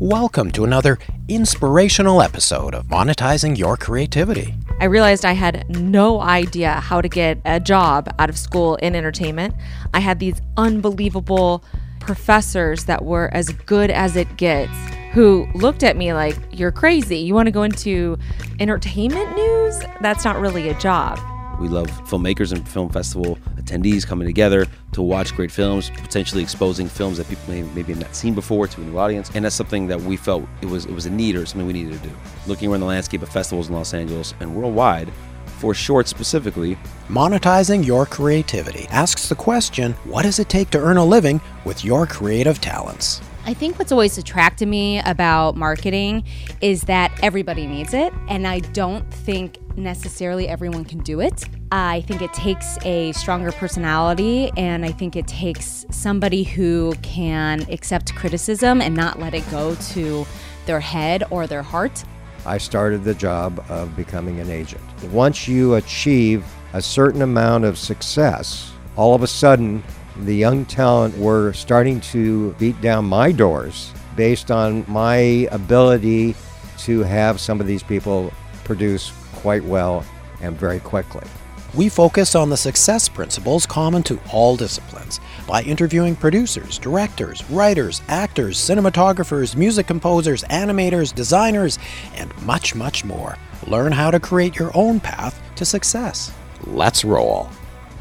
Welcome to another inspirational episode of Monetizing Your Creativity. I realized I had no idea how to get a job out of school in entertainment. I had these unbelievable professors that were as good as it gets who looked at me like, You're crazy. You want to go into entertainment news? That's not really a job. We love filmmakers and film festival attendees coming together to watch great films, potentially exposing films that people may maybe have not seen before to a new audience, and that's something that we felt it was it was a need or something we needed to do. Looking around the landscape of festivals in Los Angeles and worldwide, for short specifically, Monetizing Your Creativity asks the question what does it take to earn a living with your creative talents? I think what's always attracted me about marketing is that everybody needs it, and I don't think necessarily everyone can do it. I think it takes a stronger personality, and I think it takes somebody who can accept criticism and not let it go to their head or their heart. I started the job of becoming an agent. Once you achieve a certain amount of success, all of a sudden the young talent were starting to beat down my doors based on my ability to have some of these people produce quite well and very quickly. We focus on the success principles common to all disciplines by interviewing producers, directors, writers, actors, cinematographers, music composers, animators, designers, and much, much more. Learn how to create your own path to success. Let's roll.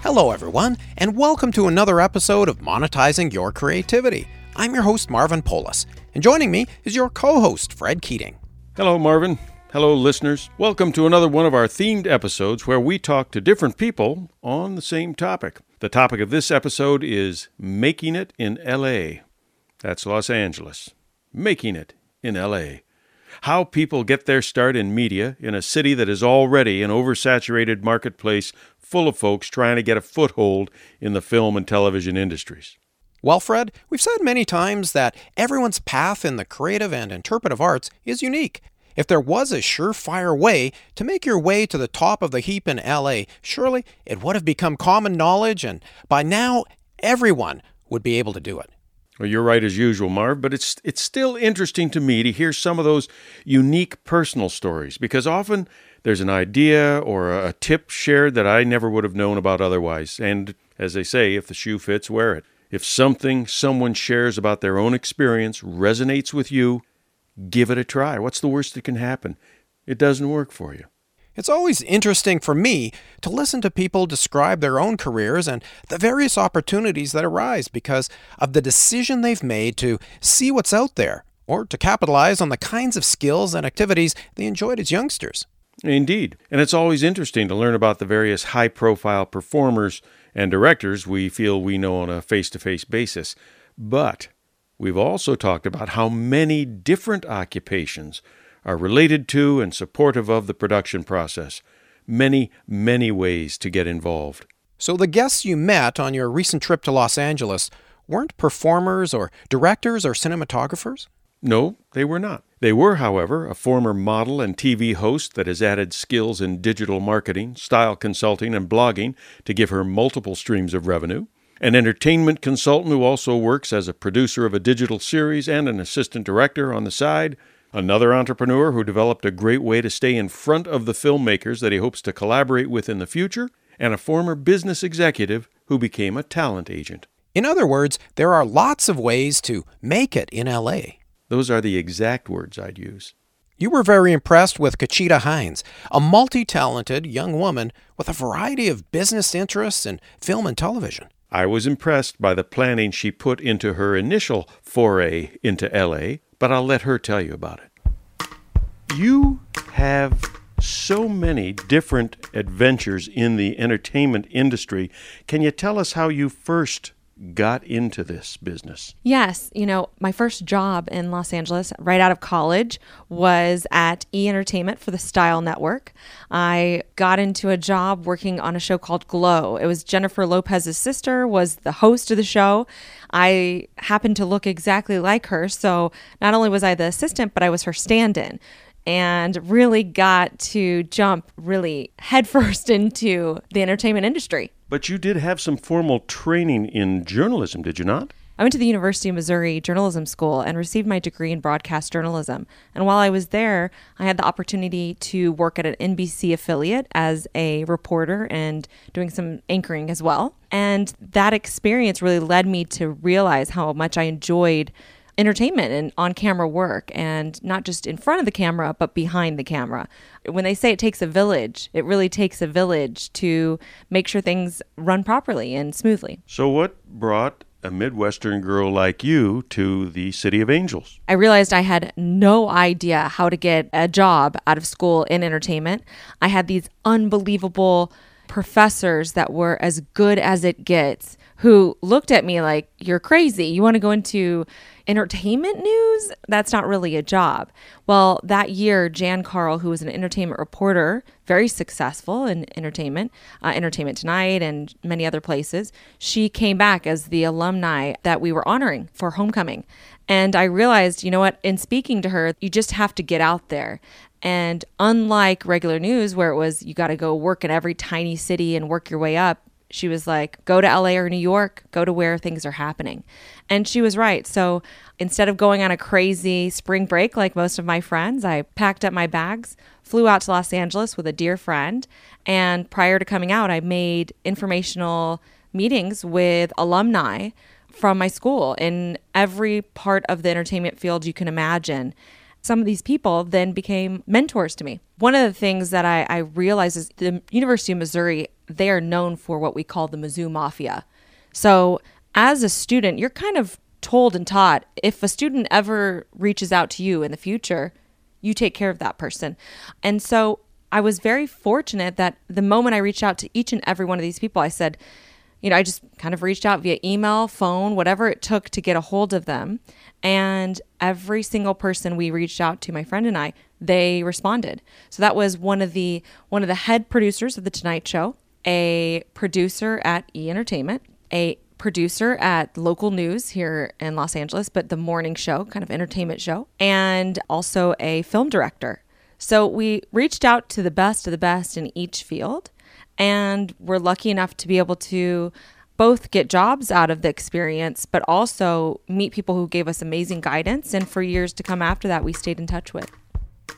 Hello, everyone, and welcome to another episode of Monetizing Your Creativity. I'm your host, Marvin Polis, and joining me is your co host, Fred Keating. Hello, Marvin. Hello, listeners. Welcome to another one of our themed episodes where we talk to different people on the same topic. The topic of this episode is Making It in LA. That's Los Angeles. Making It in LA. How people get their start in media in a city that is already an oversaturated marketplace full of folks trying to get a foothold in the film and television industries. Well, Fred, we've said many times that everyone's path in the creative and interpretive arts is unique. If there was a surefire way to make your way to the top of the heap in LA, surely it would have become common knowledge, and by now everyone would be able to do it. Well, you're right as usual, Marv, but it's it's still interesting to me to hear some of those unique personal stories because often there's an idea or a tip shared that I never would have known about otherwise. And as they say, if the shoe fits, wear it. If something someone shares about their own experience resonates with you, give it a try. What's the worst that can happen? It doesn't work for you. It's always interesting for me to listen to people describe their own careers and the various opportunities that arise because of the decision they've made to see what's out there or to capitalize on the kinds of skills and activities they enjoyed as youngsters. Indeed. And it's always interesting to learn about the various high profile performers and directors we feel we know on a face to face basis. But we've also talked about how many different occupations are related to and supportive of the production process. Many, many ways to get involved. So, the guests you met on your recent trip to Los Angeles weren't performers or directors or cinematographers? No, they were not. They were, however, a former model and TV host that has added skills in digital marketing, style consulting, and blogging to give her multiple streams of revenue, an entertainment consultant who also works as a producer of a digital series and an assistant director on the side, another entrepreneur who developed a great way to stay in front of the filmmakers that he hopes to collaborate with in the future, and a former business executive who became a talent agent. In other words, there are lots of ways to make it in LA. Those are the exact words I'd use. You were very impressed with Cachita Hynes, a multi talented young woman with a variety of business interests in film and television. I was impressed by the planning she put into her initial foray into LA, but I'll let her tell you about it. You have so many different adventures in the entertainment industry. Can you tell us how you first got into this business? Yes. You know, my first job in Los Angeles right out of college was at E Entertainment for the Style Network. I got into a job working on a show called Glow. It was Jennifer Lopez's sister was the host of the show. I happened to look exactly like her, so not only was I the assistant, but I was her stand-in and really got to jump really headfirst into the entertainment industry. But you did have some formal training in journalism, did you not? I went to the University of Missouri Journalism School and received my degree in broadcast journalism. And while I was there, I had the opportunity to work at an NBC affiliate as a reporter and doing some anchoring as well. And that experience really led me to realize how much I enjoyed entertainment and on camera work and not just in front of the camera but behind the camera. When they say it takes a village, it really takes a village to make sure things run properly and smoothly. So, what brought a Midwestern girl like you to the City of Angels? I realized I had no idea how to get a job out of school in entertainment. I had these unbelievable professors that were as good as it gets who looked at me like, You're crazy. You want to go into entertainment news? That's not really a job. Well, that year, Jann Carl, who was an entertainment reporter, very successful in entertainment, uh, Entertainment Tonight, and many other places, she came back as the alumni that we were honoring for homecoming. And I realized, you know what, in speaking to her, you just have to get out there. And unlike regular news, where it was you got to go work in every tiny city and work your way up, she was like, go to LA or New York, go to where things are happening. And she was right. So instead of going on a crazy spring break like most of my friends, I packed up my bags, flew out to Los Angeles with a dear friend. And prior to coming out, I made informational meetings with alumni from my school in every part of the entertainment field you can imagine some of these people then became mentors to me. One of the things that I, I realized is the University of Missouri, they are known for what we call the Mizzou Mafia. So as a student, you're kind of told and taught if a student ever reaches out to you in the future, you take care of that person. And so I was very fortunate that the moment I reached out to each and every one of these people, I said, you know, I just kind of reached out via email, phone, whatever it took to get a hold of them. And every single person we reached out to, my friend and I, they responded. So that was one of the one of the head producers of the Tonight Show, a producer at E Entertainment, a producer at local news here in Los Angeles, but the morning show, kind of entertainment show, and also a film director. So we reached out to the best of the best in each field and we're lucky enough to be able to both get jobs out of the experience, but also meet people who gave us amazing guidance. And for years to come after that, we stayed in touch with.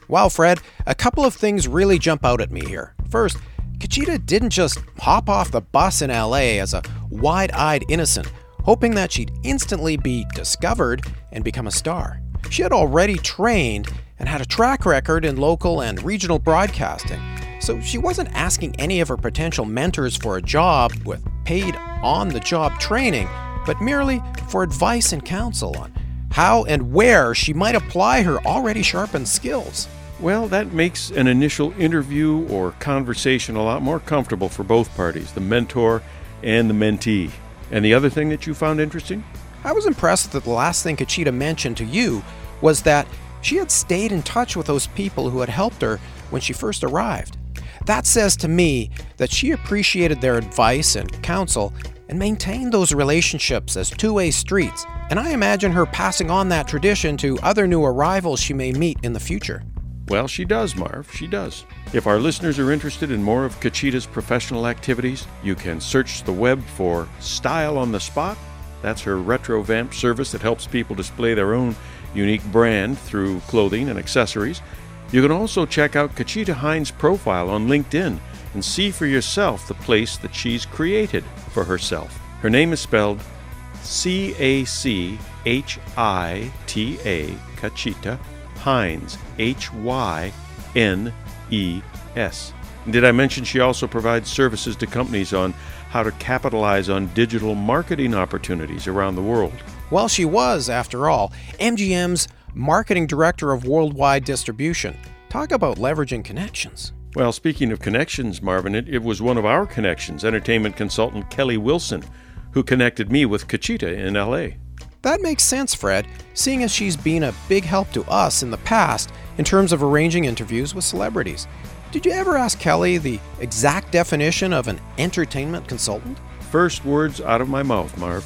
Wow, Fred, a couple of things really jump out at me here. First, Cachita didn't just hop off the bus in LA as a wide eyed innocent, hoping that she'd instantly be discovered and become a star. She had already trained and had a track record in local and regional broadcasting, so she wasn't asking any of her potential mentors for a job with paid on the job training, but merely for advice and counsel on how and where she might apply her already sharpened skills. Well, that makes an initial interview or conversation a lot more comfortable for both parties, the mentor and the mentee. And the other thing that you found interesting? I was impressed that the last thing Cachita mentioned to you was that she had stayed in touch with those people who had helped her when she first arrived. That says to me that she appreciated their advice and counsel and maintained those relationships as two way streets, and I imagine her passing on that tradition to other new arrivals she may meet in the future. Well, she does, Marv. She does. If our listeners are interested in more of Cachita's professional activities, you can search the web for Style on the Spot. That's her retro vamp service that helps people display their own unique brand through clothing and accessories. You can also check out Cachita Hynes' profile on LinkedIn and see for yourself the place that she's created for herself. Her name is spelled C A C H I T A, Cachita Hynes, H Y N E S. Did I mention she also provides services to companies on how to capitalize on digital marketing opportunities around the world? Well, she was, after all, MGM's marketing director of worldwide distribution. Talk about leveraging connections. Well, speaking of connections, Marvin, it, it was one of our connections, entertainment consultant Kelly Wilson, who connected me with Cachita in LA. That makes sense, Fred, seeing as she's been a big help to us in the past in terms of arranging interviews with celebrities. Did you ever ask Kelly the exact definition of an entertainment consultant? First words out of my mouth, Marv.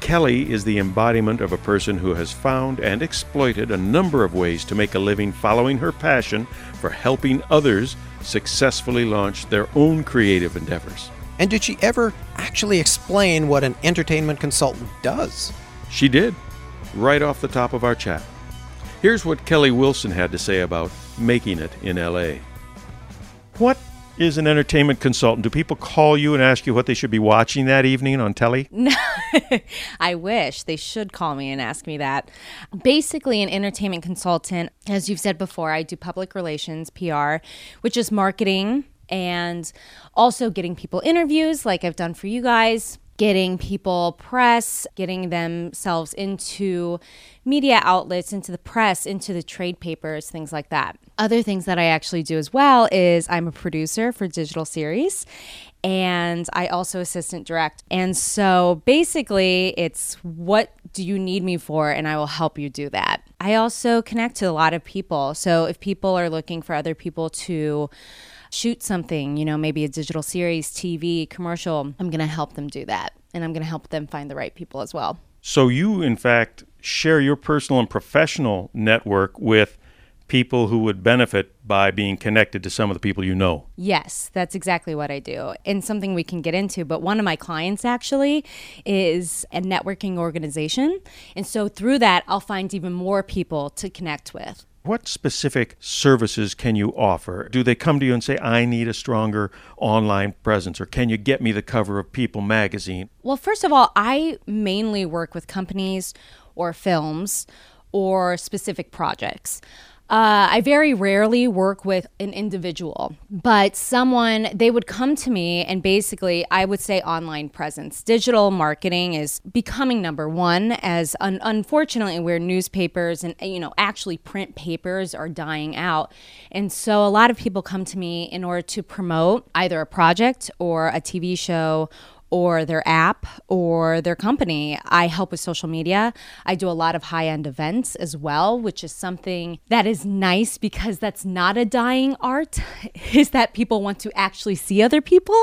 Kelly is the embodiment of a person who has found and exploited a number of ways to make a living following her passion for helping others successfully launch their own creative endeavors. And did she ever actually explain what an entertainment consultant does? She did, right off the top of our chat. Here's what Kelly Wilson had to say about making it in LA. What is an entertainment consultant? Do people call you and ask you what they should be watching that evening on telly? No, I wish they should call me and ask me that. Basically, an entertainment consultant, as you've said before, I do public relations, PR, which is marketing and also getting people interviews like I've done for you guys, getting people press, getting themselves into media outlets, into the press, into the trade papers, things like that. Other things that I actually do as well is I'm a producer for digital series and I also assistant direct. And so basically, it's what do you need me for, and I will help you do that. I also connect to a lot of people. So if people are looking for other people to shoot something, you know, maybe a digital series, TV, commercial, I'm going to help them do that. And I'm going to help them find the right people as well. So you, in fact, share your personal and professional network with people who would benefit by being connected to some of the people you know. Yes, that's exactly what I do. And something we can get into. But one of my clients actually is a networking organization. And so through that, I'll find even more people to connect with. What specific services can you offer? Do they come to you and say, I need a stronger online presence, or can you get me the cover of People magazine? Well, first of all, I mainly work with companies or films or specific projects. Uh, I very rarely work with an individual, but someone, they would come to me and basically, I would say online presence. Digital marketing is becoming number one, as un- unfortunately, where newspapers and, you know, actually print papers are dying out. And so a lot of people come to me in order to promote either a project or a TV show or their app or their company. I help with social media. I do a lot of high end events as well, which is something that is nice because that's not a dying art, is that people want to actually see other people.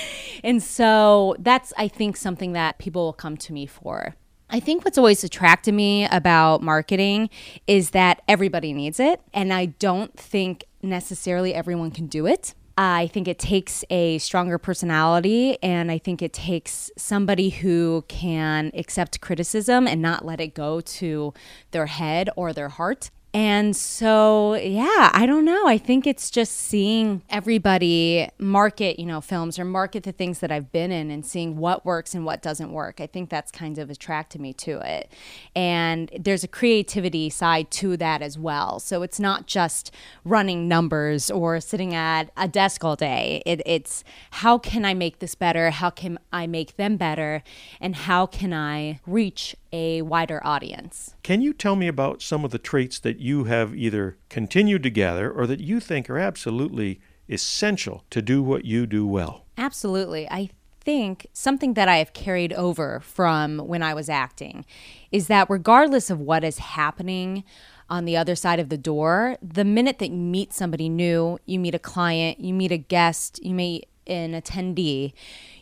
and so that's, I think, something that people will come to me for. I think what's always attracted me about marketing is that everybody needs it. And I don't think necessarily everyone can do it. I think it takes a stronger personality, and I think it takes somebody who can accept criticism and not let it go to their head or their heart. And so, yeah, I don't know. I think it's just seeing everybody market, you know, films or market the things that I've been in and seeing what works and what doesn't work. I think that's kind of attracted me to it. And there's a creativity side to that as well. So it's not just running numbers or sitting at a desk all day. It, it's how can I make this better? How can I make them better? And how can I reach a wider audience. Can you tell me about some of the traits that you have either continued to gather or that you think are absolutely essential to do what you do well? Absolutely. I think something that I have carried over from when I was acting is that regardless of what is happening on the other side of the door, the minute that you meet somebody new, you meet a client, you meet a guest, you meet an attendee,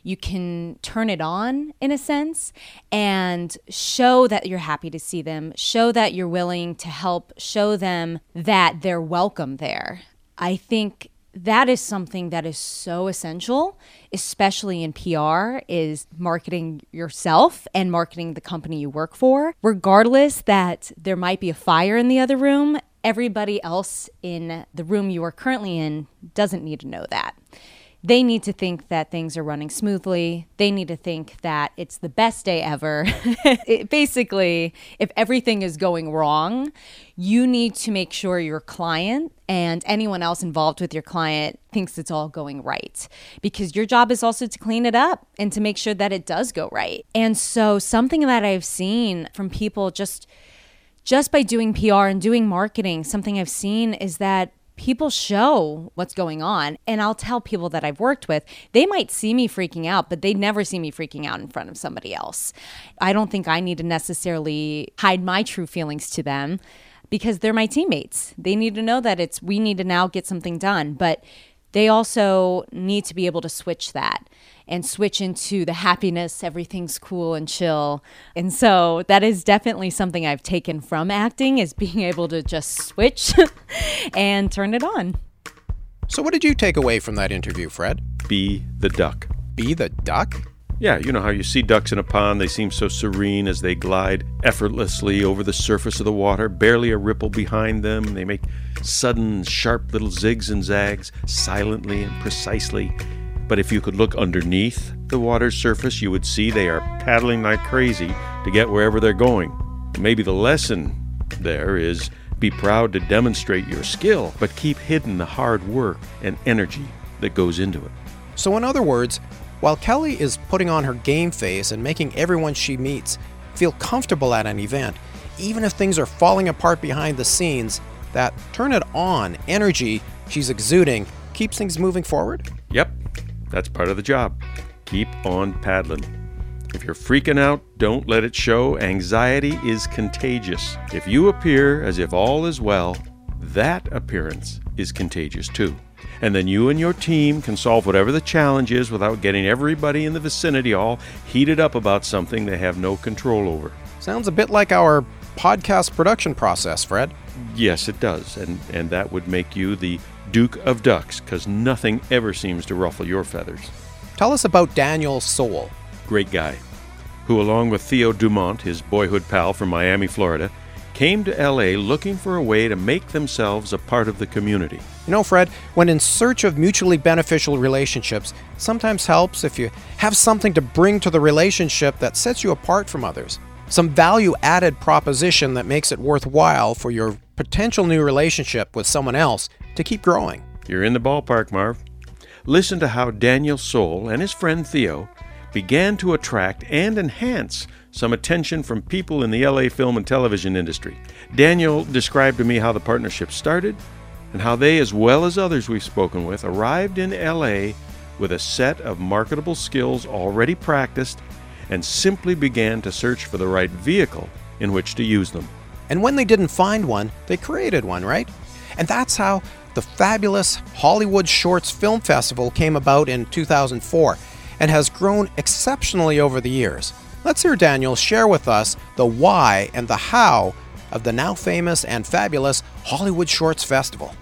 you can turn it on in a sense and show that you're happy to see them, show that you're willing to help, show them that they're welcome there. I think that is something that is so essential especially in PR is marketing yourself and marketing the company you work for regardless that there might be a fire in the other room everybody else in the room you are currently in doesn't need to know that they need to think that things are running smoothly. They need to think that it's the best day ever. it, basically, if everything is going wrong, you need to make sure your client and anyone else involved with your client thinks it's all going right because your job is also to clean it up and to make sure that it does go right. And so something that I've seen from people just just by doing PR and doing marketing, something I've seen is that people show what's going on. And I'll tell people that I've worked with, they might see me freaking out, but they never see me freaking out in front of somebody else. I don't think I need to necessarily hide my true feelings to them because they're my teammates. They need to know that it's we need to now get something done, but they also need to be able to switch that and switch into the happiness, everything's cool and chill. And so that is definitely something I've taken from acting is being able to just switch and turn it on. So what did you take away from that interview, Fred? Be the duck. be the duck? Yeah, you know how you see ducks in a pond, they seem so serene as they glide effortlessly over the surface of the water, barely a ripple behind them. They make sudden, sharp little zigs and zags, silently and precisely. But if you could look underneath the water's surface, you would see they are paddling like crazy to get wherever they're going. Maybe the lesson there is be proud to demonstrate your skill, but keep hidden the hard work and energy that goes into it. So, in other words, while Kelly is putting on her game face and making everyone she meets feel comfortable at an event, even if things are falling apart behind the scenes, that turn it on energy she's exuding keeps things moving forward? Yep, that's part of the job. Keep on paddling. If you're freaking out, don't let it show. Anxiety is contagious. If you appear as if all is well, that appearance is contagious too. And then you and your team can solve whatever the challenge is without getting everybody in the vicinity all heated up about something they have no control over. Sounds a bit like our podcast production process, Fred. Yes, it does. And, and that would make you the Duke of Ducks, because nothing ever seems to ruffle your feathers. Tell us about Daniel Sol. Great guy, who, along with Theo Dumont, his boyhood pal from Miami, Florida, came to LA looking for a way to make themselves a part of the community. You know, Fred, when in search of mutually beneficial relationships, sometimes helps if you have something to bring to the relationship that sets you apart from others. Some value added proposition that makes it worthwhile for your potential new relationship with someone else to keep growing. You're in the ballpark, Marv. Listen to how Daniel Sol and his friend Theo began to attract and enhance some attention from people in the LA film and television industry. Daniel described to me how the partnership started and how they, as well as others we've spoken with, arrived in LA with a set of marketable skills already practiced and simply began to search for the right vehicle in which to use them. And when they didn't find one, they created one, right? And that's how the fabulous Hollywood Shorts Film Festival came about in 2004 and has grown exceptionally over the years. Let's hear Daniel share with us the why and the how of the now famous and fabulous Hollywood Shorts Festival.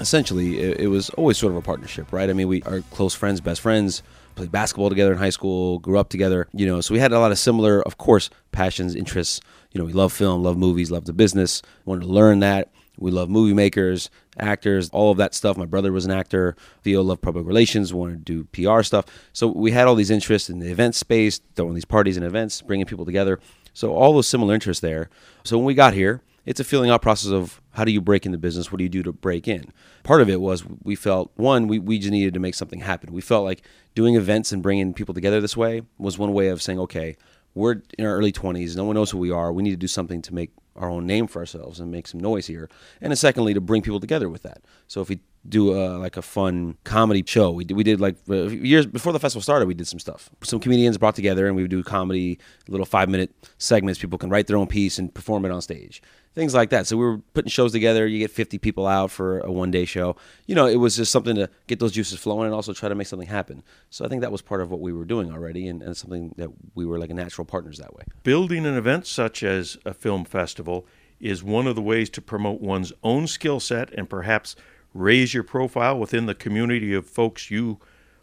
Essentially, it, it was always sort of a partnership, right? I mean, we are close friends, best friends, played basketball together in high school, grew up together, you know, so we had a lot of similar, of course, passions, interests. You know, we love film, love movies, love the business, wanted to learn that. We love movie makers, actors, all of that stuff. My brother was an actor. Theo loved public relations, wanted to do PR stuff. So we had all these interests in the event space, throwing these parties and events, bringing people together. So all those similar interests there. So when we got here, it's a filling out process of how do you break in the business? What do you do to break in? Part of it was we felt one, we, we just needed to make something happen. We felt like doing events and bringing people together this way was one way of saying, okay, we're in our early 20s. No one knows who we are. We need to do something to make our own name for ourselves and make some noise here. And then secondly, to bring people together with that. So if we do a, like a fun comedy show, we did, we did like uh, years before the festival started, we did some stuff. Some comedians brought together and we would do comedy, little five minute segments. People can write their own piece and perform it on stage. Things like that. So we were putting shows together. You get 50 people out for a one day show. You know, it was just something to get those juices flowing and also try to make something happen. So I think that was part of what we were doing already and, and something that we were like natural partners that way. Building an event such as a film festival is one of the ways to promote one's own skill set and perhaps raise your profile within the community of folks you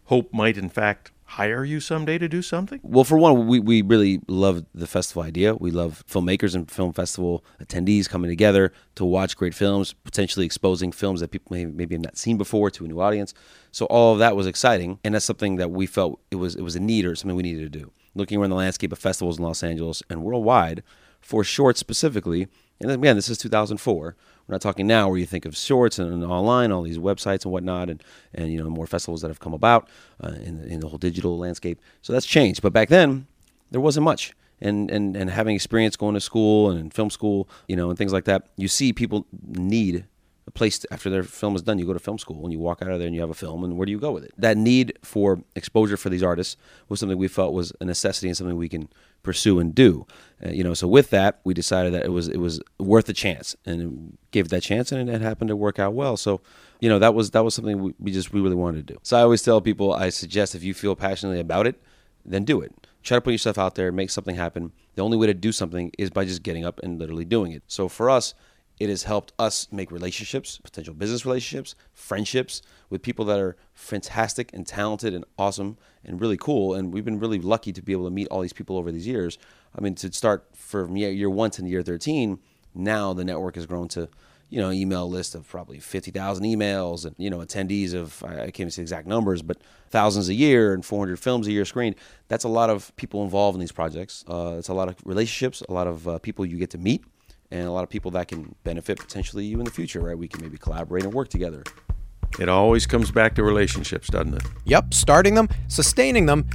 hope might, in fact, hire you someday to do something? Well, for one, we, we really love the festival idea. We love filmmakers and film festival attendees coming together to watch great films, potentially exposing films that people may, maybe have not seen before to a new audience. So all of that was exciting, and that's something that we felt it was it was a need or something we needed to do. Looking around the landscape of festivals in Los Angeles and worldwide, for shorts specifically, and again, this is 2004. We're not talking now where you think of shorts and, online, all these websites and whatnot, and, and you know more festivals that have come about uh, in, in the whole digital landscape. So that's changed. But back then, there wasn't much. And, and, and having experience going to school and film school, you know, and things like that, you see people need a place to, after their film is done. You go to film school and you walk out of there and you have a film, and where do you go with it? That need for exposure for these artists was something we felt was a necessity and something we can pursue and do. Uh, you know, so with that, we decided that it was it was worth a chance, and gave that chance, and it happened to work out well. So, you know, that was that was something we, we just we really wanted to do. So I always tell people, I suggest if you feel passionately about it, then do it. Try to put yourself out there, make something happen. The only way to do something is by just getting up and literally doing it. So for us, It has helped us make relationships, potential business relationships, friendships with people that are fantastic and talented and awesome and really cool. And we've been really lucky to be able to meet all these people over these years. I mean, to start from year, one to year 13, now the network has grown to you know, email list of probably 50,000 emails and, you know, attendees of, I can't even say exact numbers, but thousands a year and 400 films a year screened. That's a lot of people involved in these projects. Uh, it's a lot of relationships, a lot of uh, people you get to meet, and a lot of people that can benefit potentially you in the future, right? We can maybe collaborate and work together. It always comes back to relationships, doesn't it? Yep, starting them, sustaining them,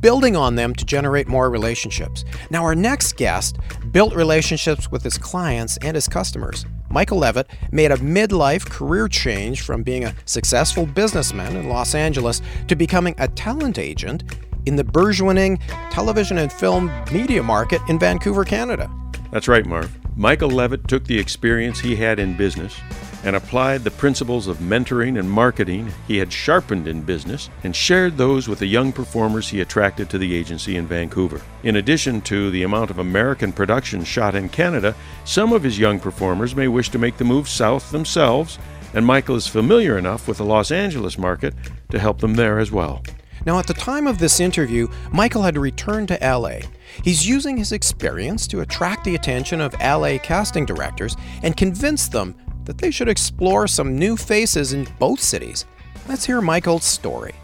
building on them to generate more relationships. Now, our next guest built relationships with his clients and his customers. Michael Levitt made a midlife career change from being a successful businessman in Los Angeles to becoming a talent agent in the burgeoning television and film media market in Vancouver, Canada. That's right, Marv. Michael Levitt took the experience he had in business and applied the principles of mentoring and marketing he had sharpened in business and shared those with the young performers he attracted to the agency in Vancouver. In addition to the amount of American production shot in Canada, some of his young performers may wish to make the move south themselves, and Michael is familiar enough with the Los Angeles market to help them there as well. Now, at the time of this interview, Michael had returned to LA. He's using his experience to attract the attention of LA casting directors and convince them that they should explore some new faces in both cities. Let's hear Michael's story.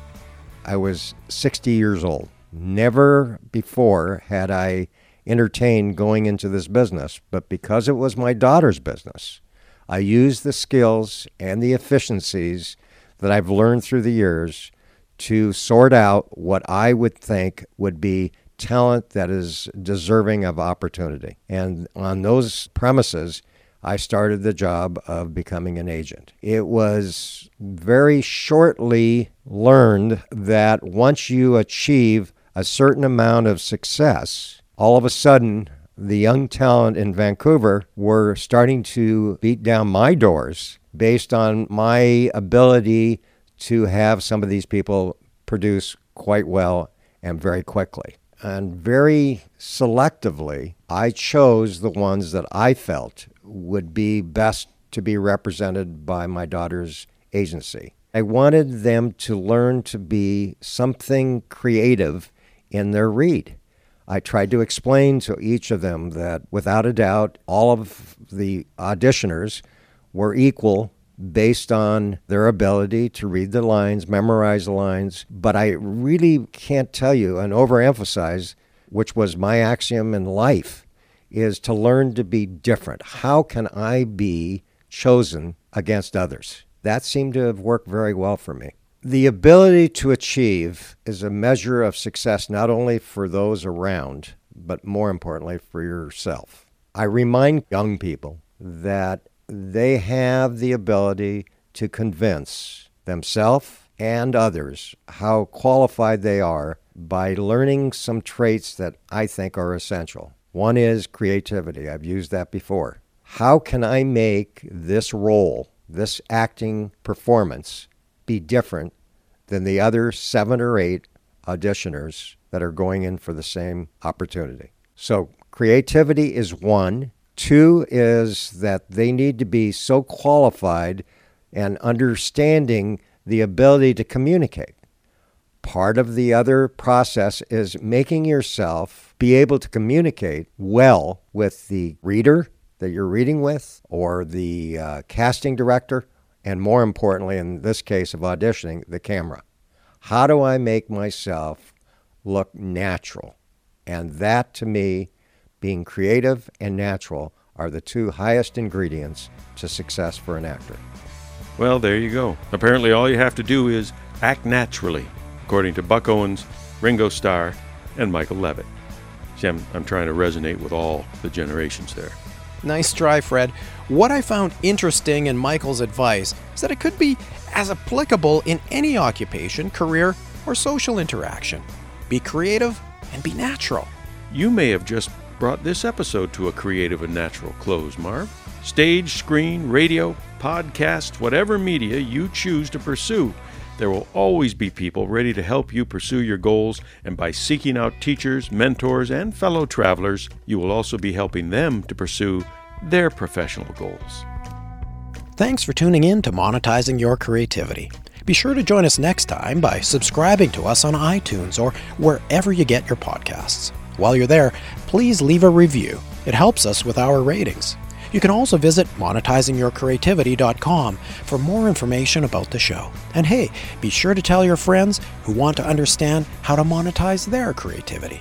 I was 60 years old. Never before had I entertained going into this business, but because it was my daughter's business, I used the skills and the efficiencies that I've learned through the years to sort out what I would think would be talent that is deserving of opportunity. And on those premises, I started the job of becoming an agent. It was very shortly learned that once you achieve a certain amount of success, all of a sudden, the young talent in Vancouver were starting to beat down my doors based on my ability to have some of these people produce quite well and very quickly. And very selectively, I chose the ones that I felt would be best to be represented by my daughter's agency. I wanted them to learn to be something creative in their read. I tried to explain to each of them that without a doubt, all of the auditioners were equal based on their ability to read the lines, memorize the lines. But I really can't tell you and overemphasize, which was my axiom in life is to learn to be different. How can I be chosen against others? That seemed to have worked very well for me. The ability to achieve is a measure of success not only for those around, but more importantly for yourself. I remind young people that they have the ability to convince themselves and others how qualified they are by learning some traits that I think are essential. One is creativity. I've used that before. How can I make this role, this acting performance, be different than the other seven or eight auditioners that are going in for the same opportunity? So, creativity is one. Two is that they need to be so qualified and understanding the ability to communicate. Part of the other process is making yourself be able to communicate well with the reader that you're reading with or the uh, casting director, and more importantly, in this case of auditioning, the camera. How do I make myself look natural? And that to me, being creative and natural, are the two highest ingredients to success for an actor. Well, there you go. Apparently, all you have to do is act naturally according to Buck Owens, Ringo Starr, and Michael Levitt. See, I'm, I'm trying to resonate with all the generations there. Nice try, Fred. What I found interesting in Michael's advice is that it could be as applicable in any occupation, career, or social interaction. Be creative and be natural. You may have just brought this episode to a creative and natural close, Marv. Stage, screen, radio, podcast, whatever media you choose to pursue there will always be people ready to help you pursue your goals, and by seeking out teachers, mentors, and fellow travelers, you will also be helping them to pursue their professional goals. Thanks for tuning in to Monetizing Your Creativity. Be sure to join us next time by subscribing to us on iTunes or wherever you get your podcasts. While you're there, please leave a review. It helps us with our ratings. You can also visit monetizingyourcreativity.com for more information about the show. And hey, be sure to tell your friends who want to understand how to monetize their creativity.